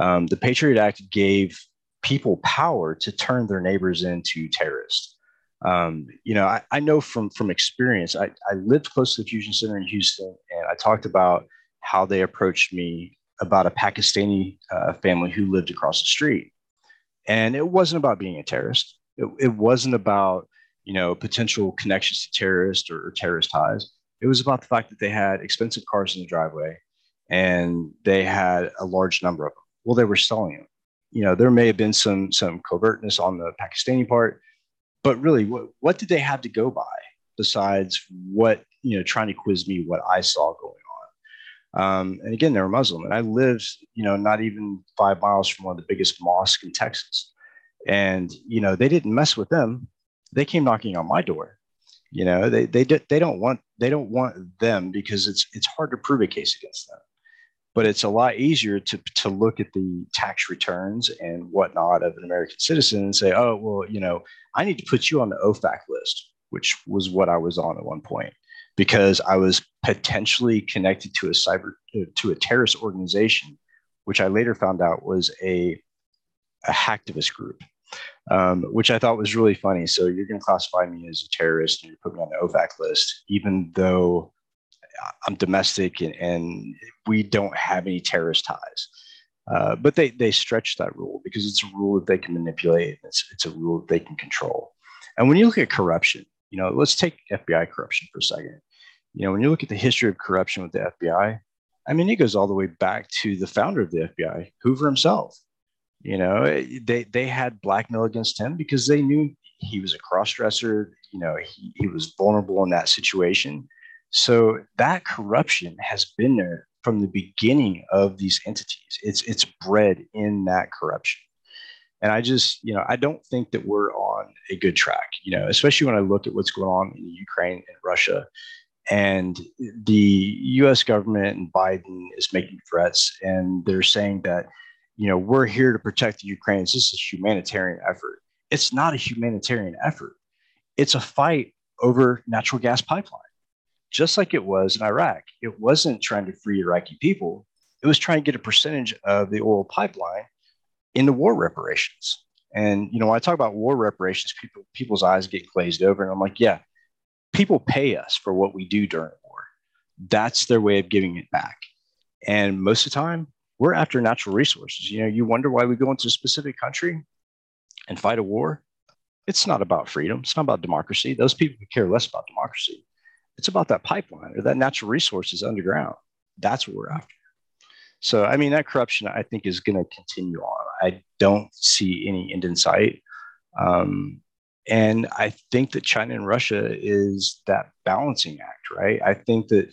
Um, the Patriot Act gave people power to turn their neighbors into terrorists. Um, you know, I, I, know from from experience. I, I lived close to the Fusion Center in Houston, and I talked about how they approached me about a Pakistani uh, family who lived across the street, and it wasn't about being a terrorist. It, it wasn't about you know, potential connections to terrorists or, or terrorist ties. It was about the fact that they had expensive cars in the driveway and they had a large number of them. Well, they were selling them. You know, there may have been some some covertness on the Pakistani part, but really, what, what did they have to go by besides what you know trying to quiz me what I saw going on? Um, and again, they were Muslim, and I lived you know not even five miles from one of the biggest mosques in Texas, and you know they didn't mess with them they came knocking on my door. You know, they they they don't want they don't want them because it's it's hard to prove a case against them. But it's a lot easier to to look at the tax returns and whatnot of an American citizen and say, oh well, you know, I need to put you on the OFAC list, which was what I was on at one point because I was potentially connected to a cyber to a terrorist organization, which I later found out was a a hacktivist group um, which I thought was really funny. So you're going to classify me as a terrorist and you put me on the OFAC list, even though I'm domestic and, and we don't have any terrorist ties. Uh, but they they stretch that rule because it's a rule that they can manipulate. It's it's a rule that they can control. And when you look at corruption, you know, let's take FBI corruption for a second. You know, when you look at the history of corruption with the FBI, I mean, it goes all the way back to the founder of the FBI, Hoover himself. You know, they they had blackmail against him because they knew he was a crossdresser. You know, he, he was vulnerable in that situation. So that corruption has been there from the beginning of these entities. It's it's bred in that corruption. And I just, you know, I don't think that we're on a good track, you know, especially when I look at what's going on in Ukraine and Russia. And the US government and Biden is making threats and they're saying that you know, we're here to protect the Ukrainians. This is a humanitarian effort. It's not a humanitarian effort. It's a fight over natural gas pipeline, just like it was in Iraq. It wasn't trying to free Iraqi people. It was trying to get a percentage of the oil pipeline in the war reparations. And you know, when I talk about war reparations, people people's eyes get glazed over, and I'm like, yeah, people pay us for what we do during war. That's their way of giving it back. And most of the time, we're after natural resources. You know, you wonder why we go into a specific country and fight a war. It's not about freedom. It's not about democracy. Those people care less about democracy. It's about that pipeline or that natural resources underground. That's what we're after. So, I mean, that corruption, I think, is going to continue on. I don't see any end in sight. Um, and I think that China and Russia is that balancing act, right? I think that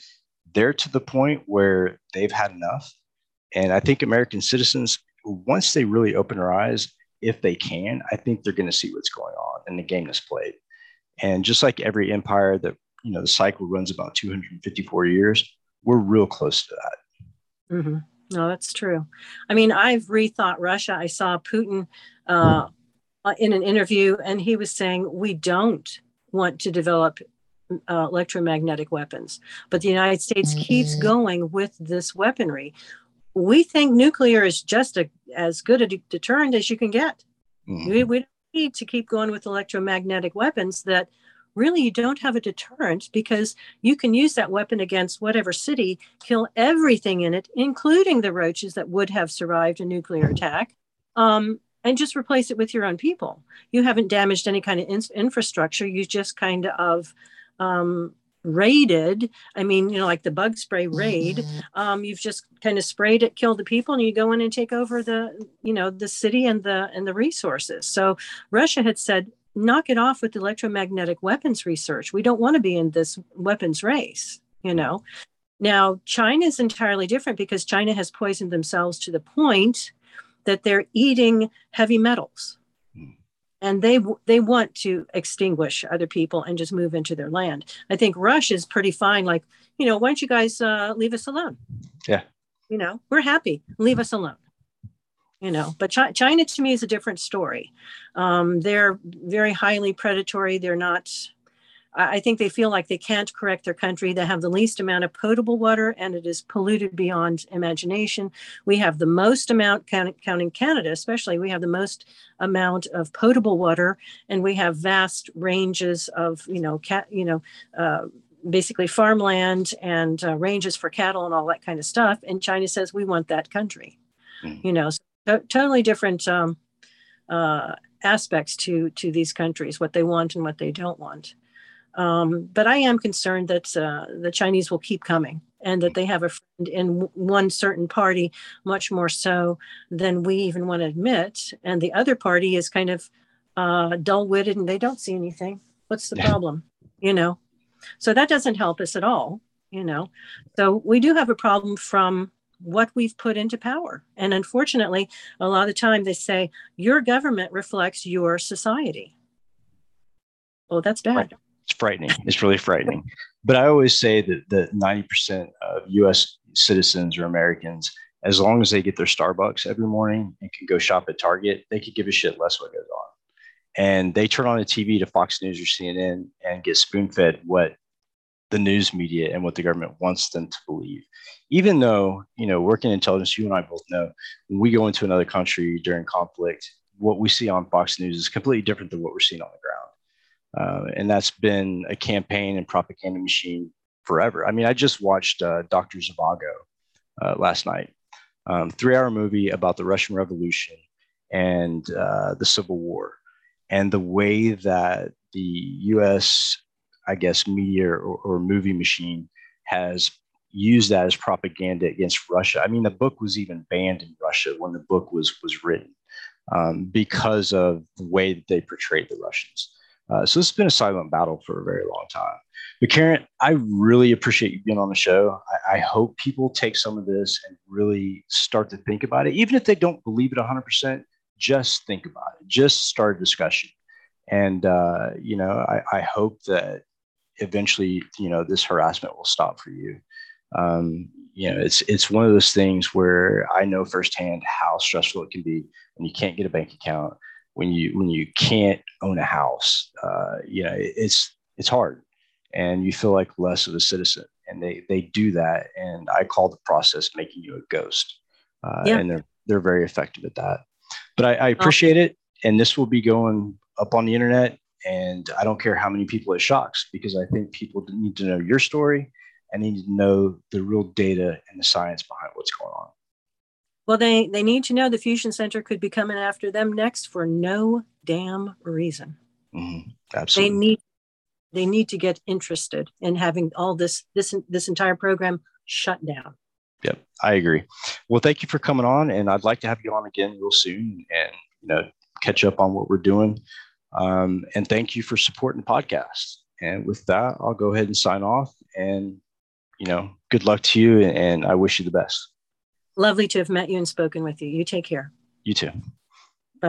they're to the point where they've had enough and I think American citizens, once they really open their eyes if they can, I think they're going to see what's going on and the game that's played. And just like every empire that, you know, the cycle runs about 254 years, we're real close to that. Mm-hmm. No, that's true. I mean, I've rethought Russia. I saw Putin uh, in an interview, and he was saying, we don't want to develop uh, electromagnetic weapons, but the United States mm-hmm. keeps going with this weaponry. We think nuclear is just a, as good a de- deterrent as you can get. Mm-hmm. We, we need to keep going with electromagnetic weapons that really you don't have a deterrent because you can use that weapon against whatever city, kill everything in it, including the roaches that would have survived a nuclear attack, um, and just replace it with your own people. You haven't damaged any kind of in- infrastructure. You just kind of um, raided. I mean, you know, like the bug spray raid. Mm-hmm. Um, you've just kind of sprayed it, killed the people, and you go in and take over the, you know, the city and the and the resources. So Russia had said, knock it off with electromagnetic weapons research. We don't want to be in this weapons race, you know. Now, China is entirely different because China has poisoned themselves to the point that they're eating heavy metals. And they they want to extinguish other people and just move into their land. I think Russia is pretty fine. Like, you know, why don't you guys uh, leave us alone? Yeah. You know, we're happy. Leave us alone you know but Ch- china to me is a different story um, they're very highly predatory they're not i think they feel like they can't correct their country they have the least amount of potable water and it is polluted beyond imagination we have the most amount counting canada especially we have the most amount of potable water and we have vast ranges of you know cat you know uh, basically farmland and uh, ranges for cattle and all that kind of stuff and china says we want that country mm. you know so totally different um, uh, aspects to to these countries, what they want and what they don't want. Um, but I am concerned that uh, the Chinese will keep coming and that they have a friend in one certain party much more so than we even want to admit. And the other party is kind of uh, dull witted and they don't see anything. What's the yeah. problem? You know? So that doesn't help us at all, you know? So we do have a problem from what we've put into power. And unfortunately, a lot of the time they say your government reflects your society. Oh, that's bad. It's frightening. It's really frightening. But I always say that that 90% of US citizens or Americans, as long as they get their Starbucks every morning and can go shop at Target, they could give a shit less what goes on. And they turn on the TV to Fox News or CNN and get spoon fed what the news media and what the government wants them to believe. Even though, you know, working intelligence, you and I both know when we go into another country during conflict, what we see on Fox News is completely different than what we're seeing on the ground. Uh, and that's been a campaign and propaganda machine forever. I mean, I just watched uh, Dr. Zhivago uh, last night, um, three hour movie about the Russian Revolution and uh, the Civil War and the way that the US I guess, media or, or movie machine has used that as propaganda against Russia. I mean, the book was even banned in Russia when the book was was written um, because of the way that they portrayed the Russians. Uh, so this has been a silent battle for a very long time. But Karen, I really appreciate you being on the show. I, I hope people take some of this and really start to think about it, even if they don't believe it 100%. Just think about it. Just start a discussion. And uh, you know, I, I hope that eventually, you know, this harassment will stop for you. Um, you know, it's it's one of those things where I know firsthand how stressful it can be when you can't get a bank account, when you when you can't own a house. Uh, you know, it's it's hard, and you feel like less of a citizen. And they they do that, and I call the process making you a ghost. Uh, yeah. And they're they're very effective at that. But I, I appreciate oh. it, and this will be going up on the internet and I don't care how many people it shocks because I think people need to know your story and need to know the real data and the science behind what's going on. Well, they, they need to know the Fusion Center could be coming after them next for no damn reason. Mm-hmm. Absolutely. They need they need to get interested in having all this this this entire program shut down. Yep, I agree. Well, thank you for coming on, and I'd like to have you on again real soon, and you know, catch up on what we're doing. Um, and thank you for supporting the podcast. And with that, I'll go ahead and sign off. And, you know, good luck to you. And I wish you the best. Lovely to have met you and spoken with you. You take care. You too.